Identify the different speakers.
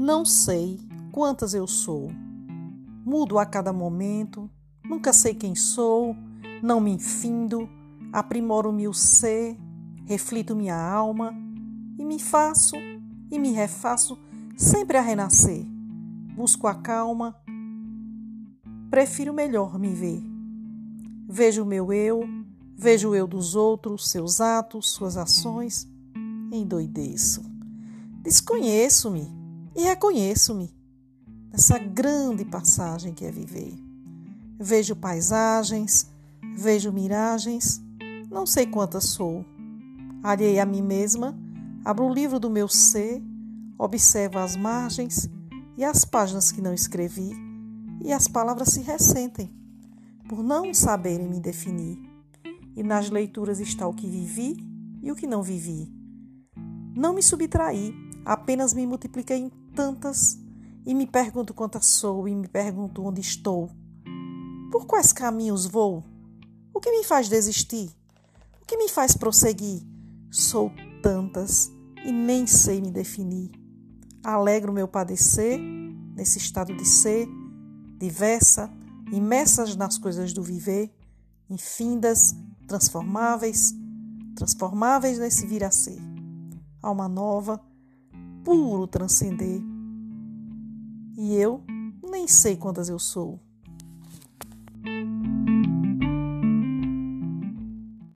Speaker 1: Não sei quantas eu sou. Mudo a cada momento, nunca sei quem sou, não me infindo, aprimoro meu ser, reflito minha alma e me faço e me refaço sempre a renascer. Busco a calma, prefiro melhor me ver. Vejo o meu eu, vejo o eu dos outros, seus atos, suas ações, endoideço. Desconheço-me e reconheço-me nessa grande passagem que é viver. Vejo paisagens, vejo miragens, não sei quantas sou. Alhei a mim mesma, abro o livro do meu ser, observo as margens e as páginas que não escrevi, e as palavras se ressentem, por não saberem me definir. E nas leituras está o que vivi e o que não vivi. Não me subtraí, apenas me multipliquei em tantas e me pergunto quantas sou e me pergunto onde estou. Por quais caminhos vou? O que me faz desistir? O que me faz prosseguir? Sou tantas e nem sei me definir. Alegro meu padecer nesse estado de ser, diversa, imersas nas coisas do viver, infindas, transformáveis, transformáveis nesse vir a ser. Alma nova, puro transcender. E eu nem sei quantas eu sou.